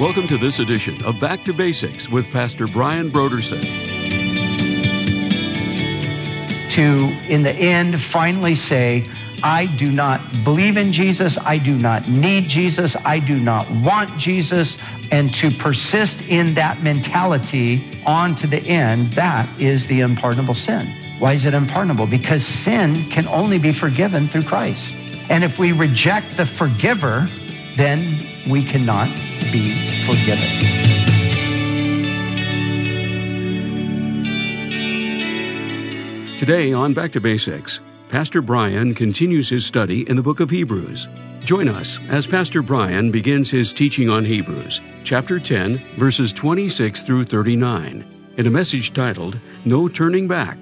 Welcome to this edition of Back to Basics with Pastor Brian Brodersen. To, in the end, finally say, I do not believe in Jesus. I do not need Jesus. I do not want Jesus. And to persist in that mentality on to the end, that is the unpardonable sin. Why is it unpardonable? Because sin can only be forgiven through Christ. And if we reject the forgiver, then we cannot be forgiven. Today on Back to Basics, Pastor Brian continues his study in the book of Hebrews. Join us as Pastor Brian begins his teaching on Hebrews, chapter 10, verses 26 through 39, in a message titled, No Turning Back.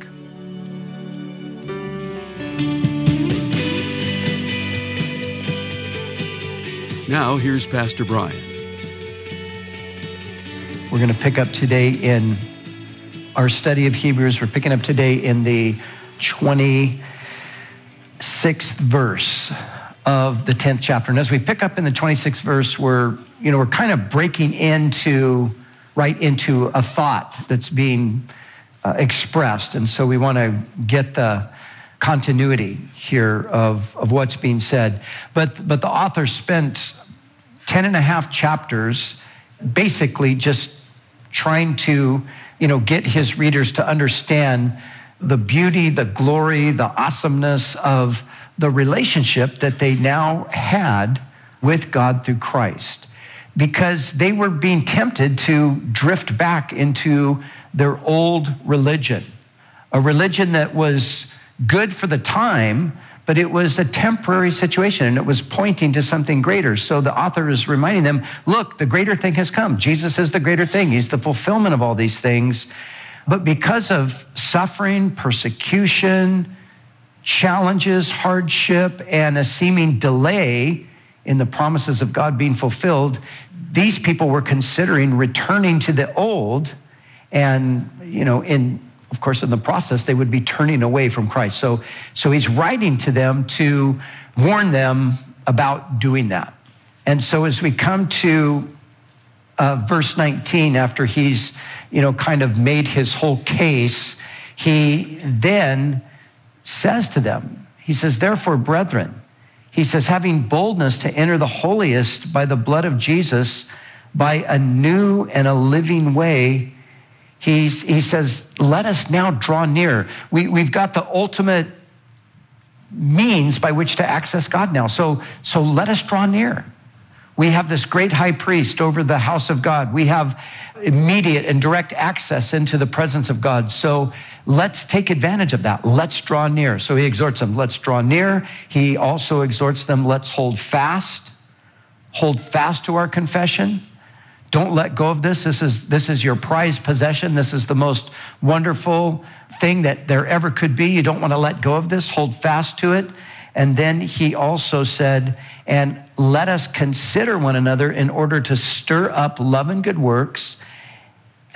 Now, here's Pastor Brian. We're going to pick up today in our study of Hebrews. We're picking up today in the 26th verse of the 10th chapter. And as we pick up in the 26th verse, we're, you know, we're kind of breaking into, right into a thought that's being uh, expressed. And so we want to get the continuity here of, of what's being said. But, but the author spent 10 and a half chapters basically just trying to you know, get his readers to understand the beauty, the glory, the awesomeness of the relationship that they now had with God through Christ. Because they were being tempted to drift back into their old religion, a religion that was good for the time, but it was a temporary situation and it was pointing to something greater. So the author is reminding them look, the greater thing has come. Jesus is the greater thing, He's the fulfillment of all these things. But because of suffering, persecution, challenges, hardship, and a seeming delay in the promises of God being fulfilled, these people were considering returning to the old and, you know, in of course, in the process, they would be turning away from Christ. So, so he's writing to them to warn them about doing that. And so as we come to uh, verse 19, after he's, you know, kind of made his whole case, he then says to them, he says, therefore, brethren, he says, having boldness to enter the holiest by the blood of Jesus, by a new and a living way, He's, he says, let us now draw near. We, we've got the ultimate means by which to access God now. So, so let us draw near. We have this great high priest over the house of God. We have immediate and direct access into the presence of God. So let's take advantage of that. Let's draw near. So he exhorts them, let's draw near. He also exhorts them, let's hold fast. Hold fast to our confession. Don't let go of this. This is, this is your prized possession. This is the most wonderful thing that there ever could be. You don't want to let go of this. Hold fast to it. And then he also said, and let us consider one another in order to stir up love and good works.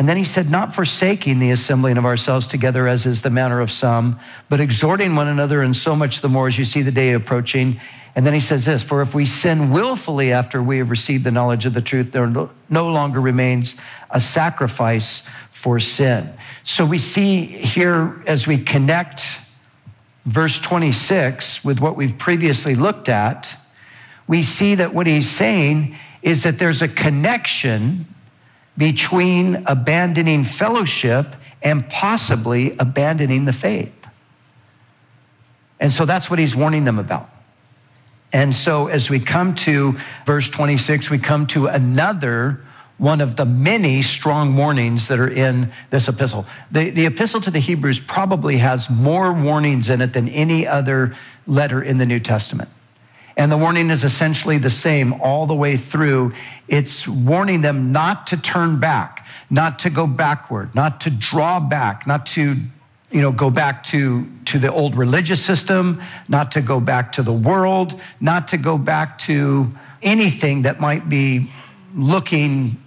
And then he said, not forsaking the assembling of ourselves together as is the manner of some, but exhorting one another, and so much the more as you see the day approaching. And then he says this For if we sin willfully after we have received the knowledge of the truth, there no longer remains a sacrifice for sin. So we see here as we connect verse 26 with what we've previously looked at, we see that what he's saying is that there's a connection between abandoning fellowship and possibly abandoning the faith. And so that's what he's warning them about. And so as we come to verse 26, we come to another one of the many strong warnings that are in this epistle. The, the epistle to the Hebrews probably has more warnings in it than any other letter in the New Testament. And the warning is essentially the same all the way through. It's warning them not to turn back, not to go backward, not to draw back, not to you know, go back to, to the old religious system, not to go back to the world, not to go back to anything that might be looking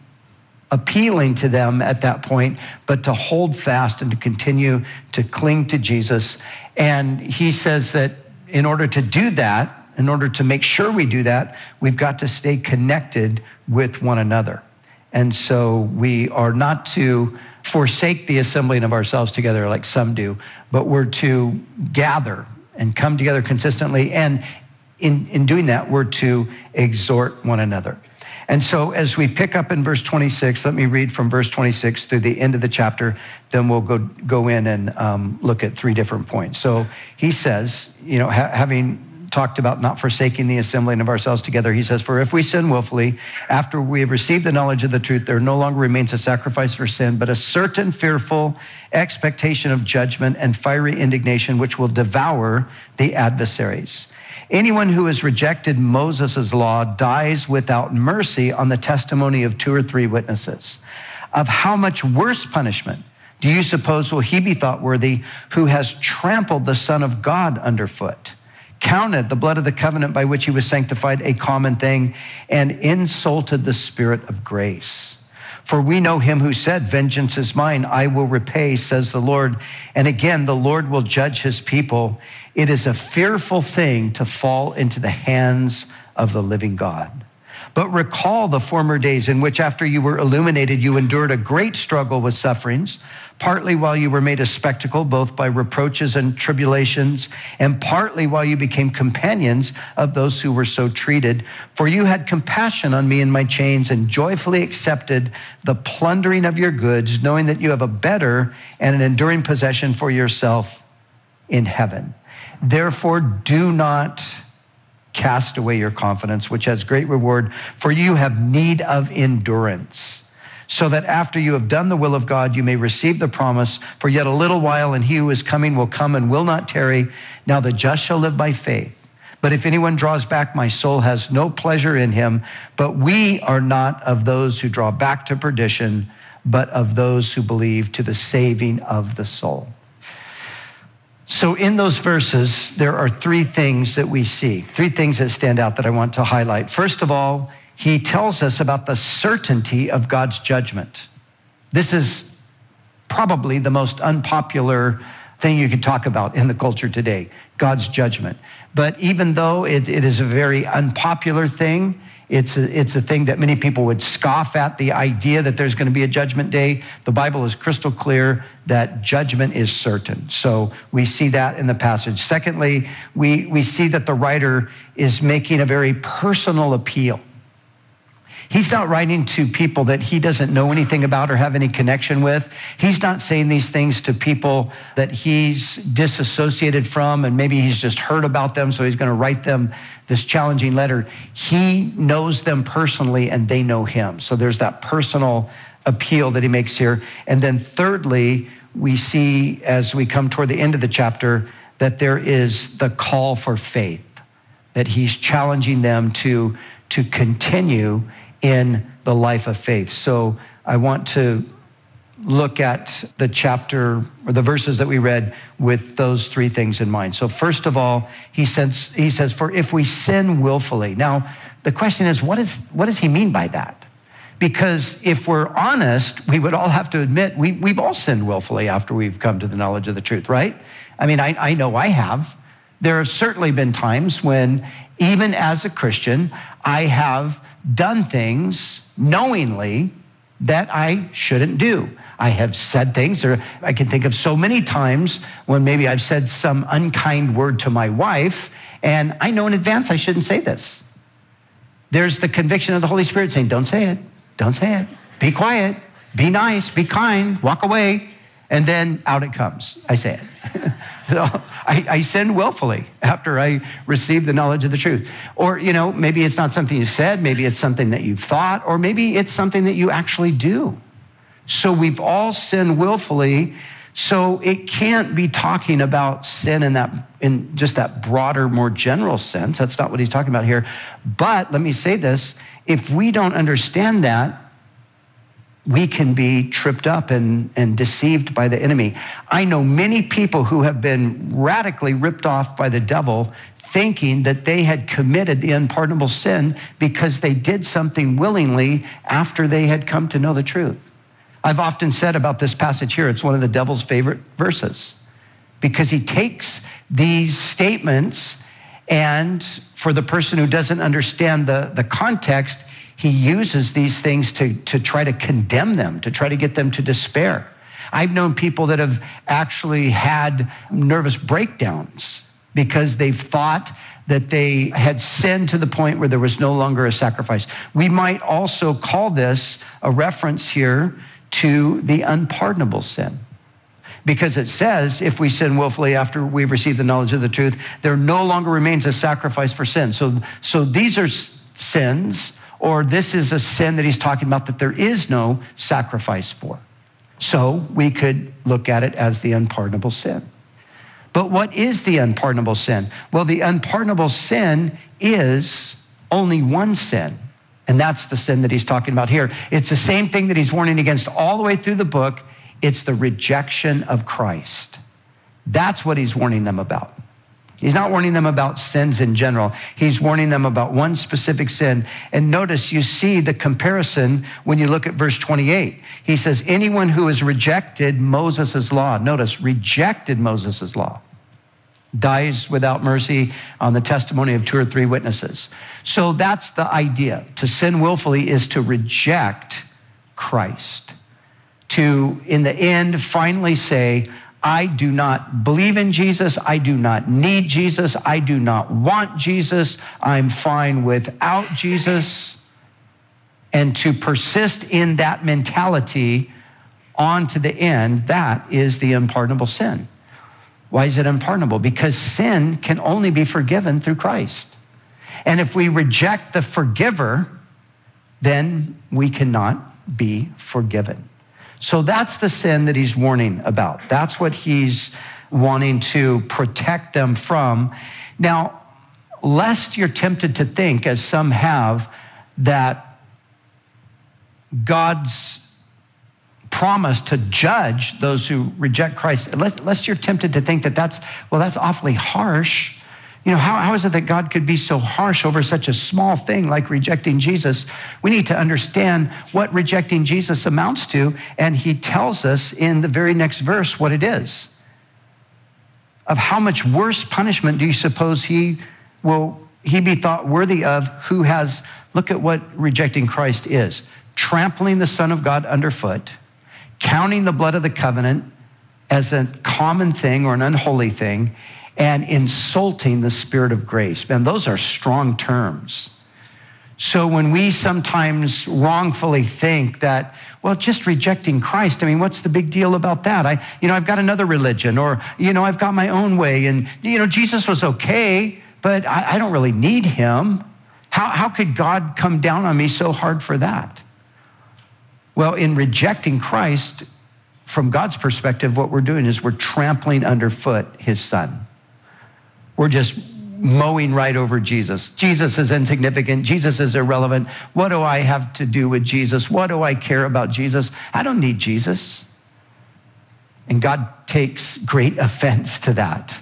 appealing to them at that point, but to hold fast and to continue to cling to Jesus. And he says that in order to do that, in order to make sure we do that, we've got to stay connected with one another. And so we are not to forsake the assembling of ourselves together like some do, but we're to gather and come together consistently. And in, in doing that, we're to exhort one another. And so, as we pick up in verse 26, let me read from verse 26 through the end of the chapter. Then we'll go, go in and um, look at three different points. So, he says, you know, ha- having talked about not forsaking the assembling of ourselves together. He says, For if we sin willfully, after we have received the knowledge of the truth, there no longer remains a sacrifice for sin, but a certain fearful expectation of judgment and fiery indignation, which will devour the adversaries. Anyone who has rejected Moses' law dies without mercy on the testimony of two or three witnesses. Of how much worse punishment do you suppose will he be thought worthy who has trampled the Son of God underfoot? Counted the blood of the covenant by which he was sanctified a common thing, and insulted the Spirit of grace. For we know him who said, Vengeance is mine, I will repay, says the Lord. And again, the Lord will judge his people. It is a fearful thing to fall into the hands of the living God. But recall the former days in which, after you were illuminated, you endured a great struggle with sufferings partly while you were made a spectacle, both by reproaches and tribulations, and partly while you became companions of those who were so treated. For you had compassion on me in my chains and joyfully accepted the plundering of your goods, knowing that you have a better and an enduring possession for yourself in heaven. Therefore, do not cast away your confidence, which has great reward, for you have need of endurance so that after you have done the will of God, you may receive the promise. For yet a little while, and he who is coming will come and will not tarry. Now the just shall live by faith. But if anyone draws back, my soul has no pleasure in him. But we are not of those who draw back to perdition, but of those who believe to the saving of the soul. So, in those verses, there are three things that we see, three things that stand out that I want to highlight. First of all, he tells us about the certainty of God's judgment. This is probably the most unpopular thing you could talk about in the culture today God's judgment. But even though it, it is a very unpopular thing, it's a, it's a thing that many people would scoff at the idea that there's going to be a judgment day. The Bible is crystal clear that judgment is certain. So we see that in the passage. Secondly, we, we see that the writer is making a very personal appeal. He's not writing to people that he doesn't know anything about or have any connection with. He's not saying these things to people that he's disassociated from and maybe he's just heard about them, so he's going to write them this challenging letter. He knows them personally and they know him. So there's that personal appeal that he makes here. And then, thirdly, we see as we come toward the end of the chapter that there is the call for faith, that he's challenging them to, to continue in the life of faith. So I want to look at the chapter or the verses that we read with those three things in mind. So first of all, he says, he says, for if we sin willfully. Now, the question is, what, is, what does he mean by that? Because if we're honest, we would all have to admit we, we've all sinned willfully after we've come to the knowledge of the truth, right? I mean, I, I know I have. There have certainly been times when, even as a Christian, I have done things knowingly that I shouldn't do. I have said things, or I can think of so many times when maybe I've said some unkind word to my wife, and I know in advance I shouldn't say this. There's the conviction of the Holy Spirit saying, Don't say it, don't say it, be quiet, be nice, be kind, walk away. And then out it comes. I say it. so I, I sin willfully after I receive the knowledge of the truth. Or, you know, maybe it's not something you said, maybe it's something that you've thought, or maybe it's something that you actually do. So we've all sinned willfully. So it can't be talking about sin in that in just that broader, more general sense. That's not what he's talking about here. But let me say this: if we don't understand that, we can be tripped up and, and deceived by the enemy. I know many people who have been radically ripped off by the devil thinking that they had committed the unpardonable sin because they did something willingly after they had come to know the truth. I've often said about this passage here, it's one of the devil's favorite verses because he takes these statements and for the person who doesn't understand the, the context, he uses these things to, to try to condemn them, to try to get them to despair. I've known people that have actually had nervous breakdowns because they've thought that they had sinned to the point where there was no longer a sacrifice. We might also call this a reference here to the unpardonable sin. Because it says, if we sin willfully after we've received the knowledge of the truth, there no longer remains a sacrifice for sin. So, so these are sins, or this is a sin that he's talking about that there is no sacrifice for. So we could look at it as the unpardonable sin. But what is the unpardonable sin? Well, the unpardonable sin is only one sin. And that's the sin that he's talking about here. It's the same thing that he's warning against all the way through the book. It's the rejection of Christ. That's what he's warning them about. He's not warning them about sins in general. He's warning them about one specific sin. And notice you see the comparison when you look at verse 28. He says, Anyone who has rejected Moses' law, notice, rejected Moses' law, dies without mercy on the testimony of two or three witnesses. So that's the idea. To sin willfully is to reject Christ. To, in the end, finally say, I do not believe in Jesus. I do not need Jesus. I do not want Jesus. I'm fine without Jesus. And to persist in that mentality on to the end, that is the unpardonable sin. Why is it unpardonable? Because sin can only be forgiven through Christ. And if we reject the forgiver, then we cannot be forgiven. So that's the sin that he's warning about. That's what he's wanting to protect them from. Now, lest you're tempted to think, as some have, that God's promise to judge those who reject Christ, lest, you're tempted to think that that's, well, that's awfully harsh. You know, how, how is it that God could be so harsh over such a small thing like rejecting Jesus? We need to understand what rejecting Jesus amounts to, and he tells us in the very next verse what it is. Of how much worse punishment do you suppose he will he be thought worthy of who has look at what rejecting Christ is trampling the Son of God underfoot, counting the blood of the covenant as a common thing or an unholy thing, and insulting the Spirit of grace. Man, those are strong terms. So when we sometimes wrongfully think that, well, just rejecting Christ, I mean, what's the big deal about that? I, you know, I've got another religion or, you know, I've got my own way and, you know, Jesus was okay, but I, I don't really need him. How, how could God come down on me so hard for that? Well, in rejecting Christ, from God's perspective, what we're doing is we're trampling underfoot his son. We're just mowing right over Jesus. Jesus is insignificant. Jesus is irrelevant. What do I have to do with Jesus? What do I care about Jesus? I don't need Jesus. And God takes great offense to that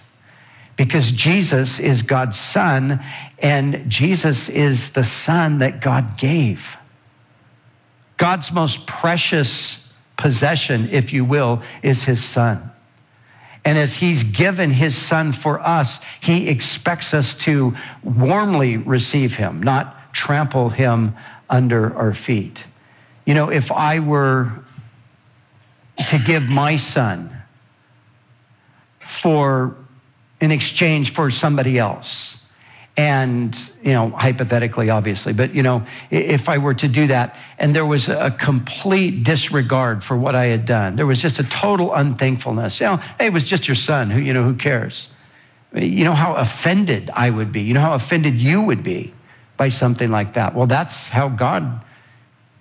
because Jesus is God's son and Jesus is the son that God gave. God's most precious possession, if you will, is his son. And as he's given his son for us, he expects us to warmly receive him, not trample him under our feet. You know, if I were to give my son for in exchange for somebody else, and, you know, hypothetically, obviously, but, you know, if I were to do that and there was a complete disregard for what I had done, there was just a total unthankfulness. You know, hey, it was just your son. Who, you know, who cares? You know how offended I would be. You know how offended you would be by something like that. Well, that's how God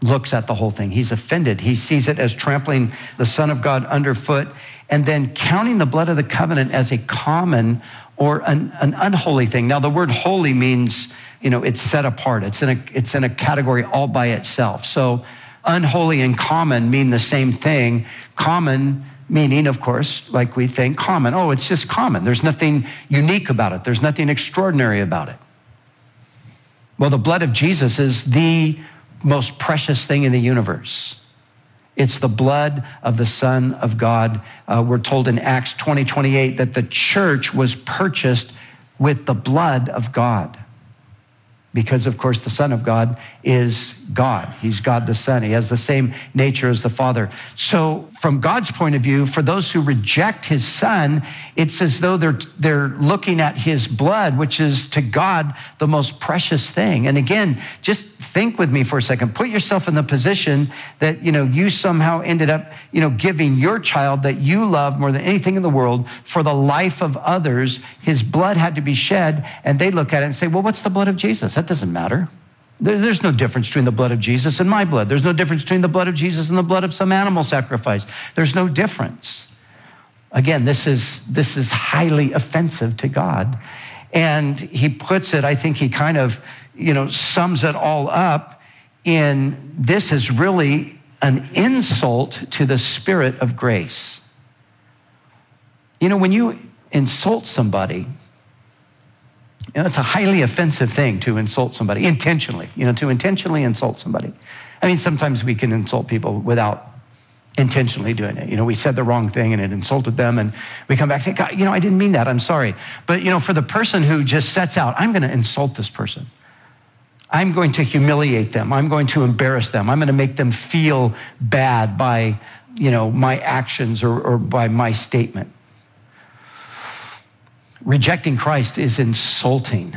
looks at the whole thing. He's offended. He sees it as trampling the Son of God underfoot and then counting the blood of the covenant as a common or an, an unholy thing. Now, the word holy means, you know, it's set apart. It's in a, it's in a category all by itself. So unholy and common mean the same thing. Common meaning, of course, like we think common. Oh, it's just common. There's nothing unique about it. There's nothing extraordinary about it. Well, the blood of Jesus is the most precious thing in the universe. It's the blood of the Son of God. Uh, we're told in Acts 20 28 that the church was purchased with the blood of God. because, of course, the Son of God is God. He's God the Son. He has the same nature as the Father. So, from God's point of view, for those who reject His Son, it's as though they're, they're looking at His blood, which is to God the most precious thing. And again, just think with me for a second. Put yourself in the position that, you know, you somehow ended up, you know, giving your child that you love more than anything in the world for the life of others. His blood had to be shed. And they look at it and say, well, what's the blood of Jesus? That doesn't matter. There's no difference between the blood of Jesus and my blood. There's no difference between the blood of Jesus and the blood of some animal sacrifice. There's no difference. Again, this is, this is highly offensive to God. And he puts it, I think he kind of, you know, sums it all up in this is really an insult to the spirit of grace. You know, when you insult somebody, you know, it's a highly offensive thing to insult somebody intentionally, you know, to intentionally insult somebody. I mean, sometimes we can insult people without intentionally doing it. You know, we said the wrong thing and it insulted them, and we come back and say, God, you know, I didn't mean that. I'm sorry. But, you know, for the person who just sets out, I'm going to insult this person. I'm going to humiliate them. I'm going to embarrass them. I'm going to make them feel bad by, you know, my actions or, or by my statement. Rejecting Christ is insulting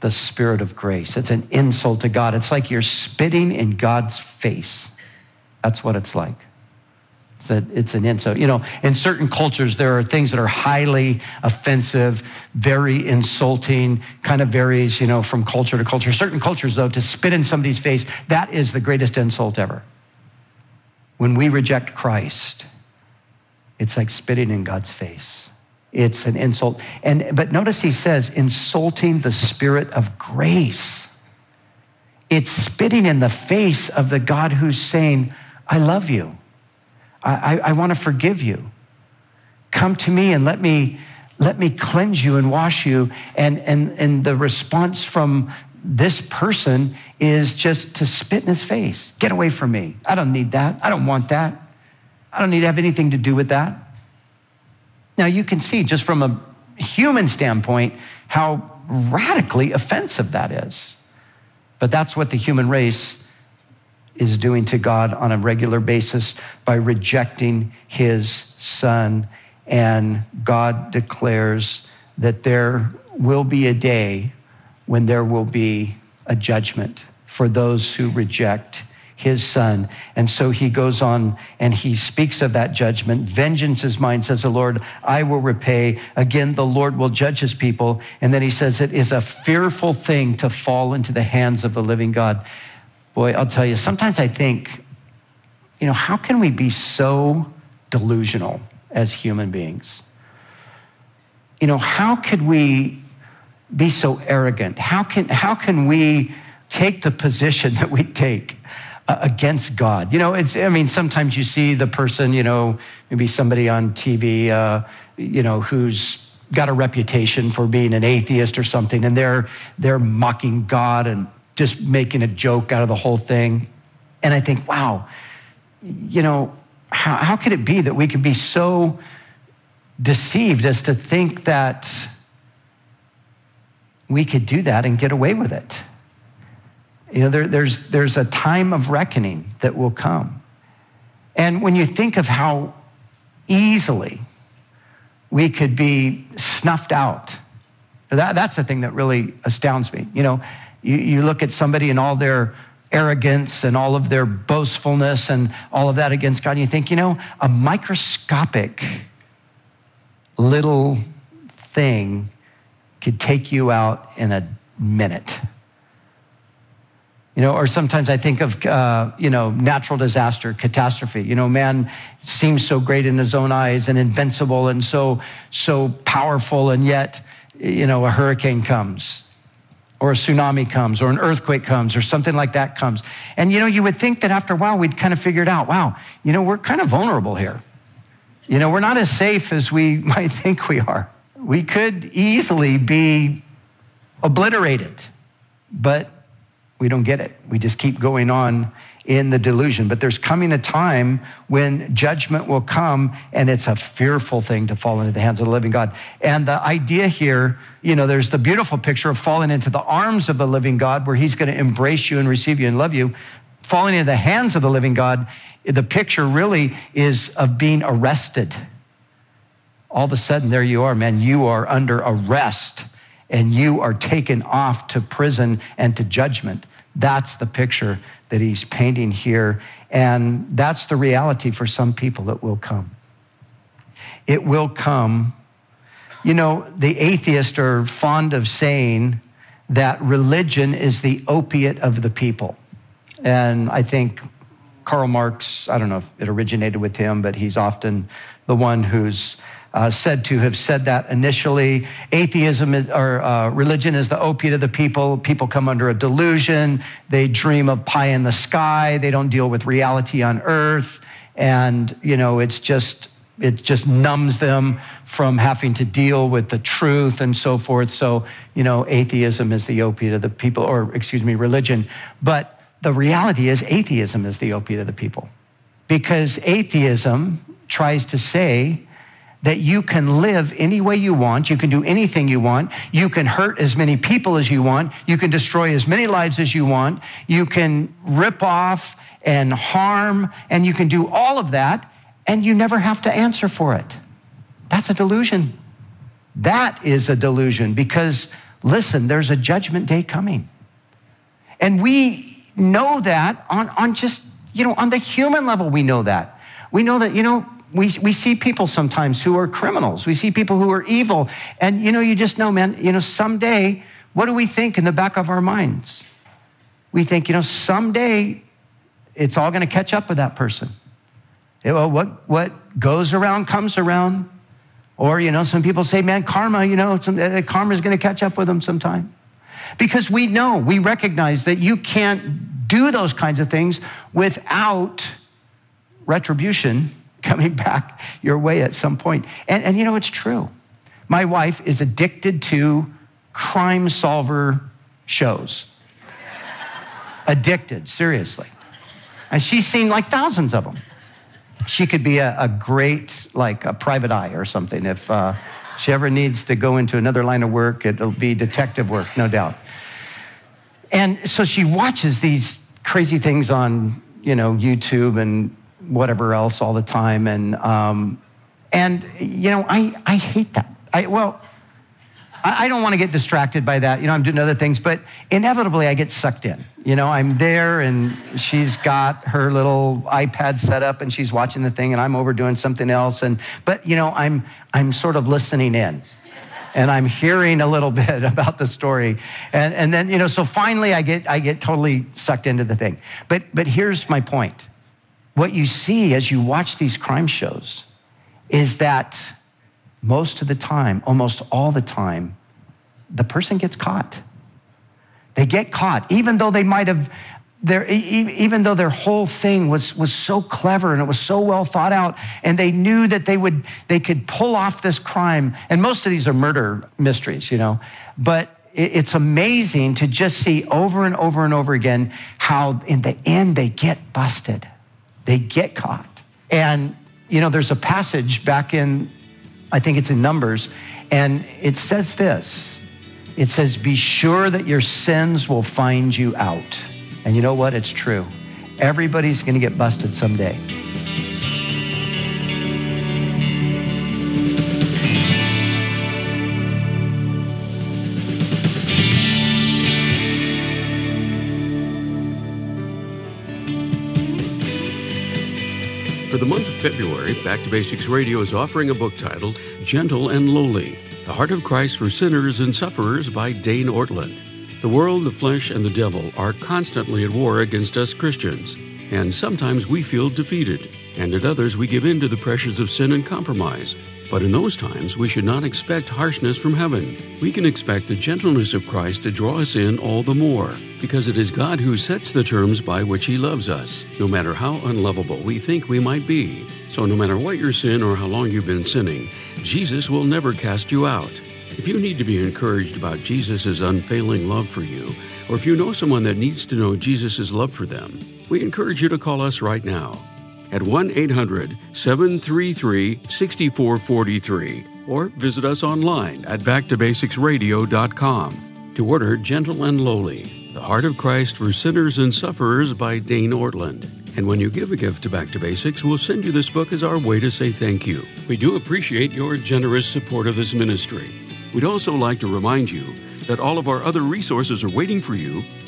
the Spirit of grace. It's an insult to God. It's like you're spitting in God's face. That's what it's like. It's, a, it's an insult. You know, in certain cultures, there are things that are highly offensive, very insulting, kind of varies, you know, from culture to culture. Certain cultures, though, to spit in somebody's face, that is the greatest insult ever. When we reject Christ, it's like spitting in God's face it's an insult. And, but notice he says, insulting the spirit of grace. It's spitting in the face of the God who's saying, I love you. I, I, I want to forgive you. Come to me and let me, let me cleanse you and wash you. And, and, and the response from this person is just to spit in his face. Get away from me. I don't need that. I don't want that. I don't need to have anything to do with that. Now, you can see just from a human standpoint how radically offensive that is. But that's what the human race is doing to God on a regular basis by rejecting his son. And God declares that there will be a day when there will be a judgment for those who reject his son. And so he goes on and he speaks of that judgment. Vengeance is mine, says the Lord. I will repay. Again, the Lord will judge his people. And then he says, It is a fearful thing to fall into the hands of the living God. Boy, I'll tell you, sometimes I think, you know, how can we be so delusional as human beings? You know, how could we be so arrogant? How can, how can we take the position that we take? Against God. You know, it's, I mean, sometimes you see the person, you know, maybe somebody on TV, uh, you know, who's got a reputation for being an atheist or something, and they're, they're mocking God and just making a joke out of the whole thing. And I think, wow, you know, how, how could it be that we could be so deceived as to think that we could do that and get away with it? You know, there, there's, there's a time of reckoning that will come. And when you think of how easily we could be snuffed out, that, that's the thing that really astounds me. You know, you, you look at somebody and all their arrogance and all of their boastfulness and all of that against God, and you think, you know, a microscopic little thing could take you out in a minute. You know, or sometimes I think of, uh, you know, natural disaster, catastrophe. You know, man seems so great in his own eyes and invincible and so, so powerful, and yet, you know, a hurricane comes or a tsunami comes or an earthquake comes or something like that comes. And, you know, you would think that after a while we'd kind of figured out, wow, you know, we're kind of vulnerable here. You know, we're not as safe as we might think we are. We could easily be obliterated, but we don't get it. We just keep going on in the delusion. But there's coming a time when judgment will come, and it's a fearful thing to fall into the hands of the living God. And the idea here, you know, there's the beautiful picture of falling into the arms of the living God where he's going to embrace you and receive you and love you. Falling into the hands of the living God, the picture really is of being arrested. All of a sudden, there you are, man. You are under arrest and you are taken off to prison and to judgment. That's the picture that he's painting here. And that's the reality for some people that will come. It will come. You know, the atheists are fond of saying that religion is the opiate of the people. And I think Karl Marx, I don't know if it originated with him, but he's often the one who's uh, said to have said that initially. Atheism is, or uh, religion is the opiate of the people. People come under a delusion. They dream of pie in the sky. They don't deal with reality on earth. And, you know, it's just, it just numbs them from having to deal with the truth and so forth. So, you know, atheism is the opiate of the people, or excuse me, religion. But the reality is, atheism is the opiate of the people. Because atheism tries to say that you can live any way you want. You can do anything you want. You can hurt as many people as you want. You can destroy as many lives as you want. You can rip off and harm, and you can do all of that, and you never have to answer for it. That's a delusion. That is a delusion because, listen, there's a judgment day coming. And we know that on, on just, you know, on the human level, we know that. We know that, you know, we, we see people sometimes who are criminals. We see people who are evil. And, you know, you just know, man, you know, someday, what do we think in the back of our minds? We think, you know, someday it's all going to catch up with that person. Well, what, what goes around comes around. Or, you know, some people say, man, karma, you know, some, uh, karma is going to catch up with them sometime. Because we know, we recognize that you can't do those kinds of things without retribution coming back your way at some point. And, and you know, it's true. My wife is addicted to crime solver shows. addicted, seriously. And she's seen like thousands of them. She could be a, a great, like a private eye or something. If uh, she ever needs to go into another line of work, it'll be detective work, no doubt. And so she watches these crazy things on, you know, YouTube and whatever else all the time. And, um, and you know, I, I hate that. I, well, I, I don't want to get distracted by that. You know, I'm doing other things, but inevitably I get sucked in. You know, I'm there and she's got her little iPad set up and she's watching the thing and I'm over doing something else. And, but, you know, I'm, I'm sort of listening in and I'm hearing a little bit about the story. And, and then, you know, so finally I get, I get totally sucked into the thing. But, but here's my point what you see as you watch these crime shows is that most of the time, almost all the time, the person gets caught. They get caught, even though they might have, their, even though their whole thing was, was so clever and it was so well thought out, and they knew that they would they could pull off this crime. And most of these are murder mysteries, you know. But it's amazing to just see over and over and over again how in the end they get busted they get caught. And, you know, there's a passage back in, I think it's in Numbers, and it says this it says, Be sure that your sins will find you out. And you know what? It's true. Everybody's going to get busted someday. For the month of February, Back to Basics Radio is offering a book titled Gentle and Lowly The Heart of Christ for Sinners and Sufferers by Dane Ortlund. The world, the flesh, and the devil are constantly at war against us Christians, and sometimes we feel defeated, and at others we give in to the pressures of sin and compromise. But in those times, we should not expect harshness from heaven. We can expect the gentleness of Christ to draw us in all the more, because it is God who sets the terms by which He loves us, no matter how unlovable we think we might be. So, no matter what your sin or how long you've been sinning, Jesus will never cast you out. If you need to be encouraged about Jesus' unfailing love for you, or if you know someone that needs to know Jesus' love for them, we encourage you to call us right now at 1 800 733 6443 or visit us online at backtobasicsradio.com to order Gentle and Lowly, The Heart of Christ for Sinners and Sufferers by Dane Ortlund. And when you give a gift to Back to Basics, we'll send you this book as our way to say thank you. We do appreciate your generous support of this ministry. We'd also like to remind you that all of our other resources are waiting for you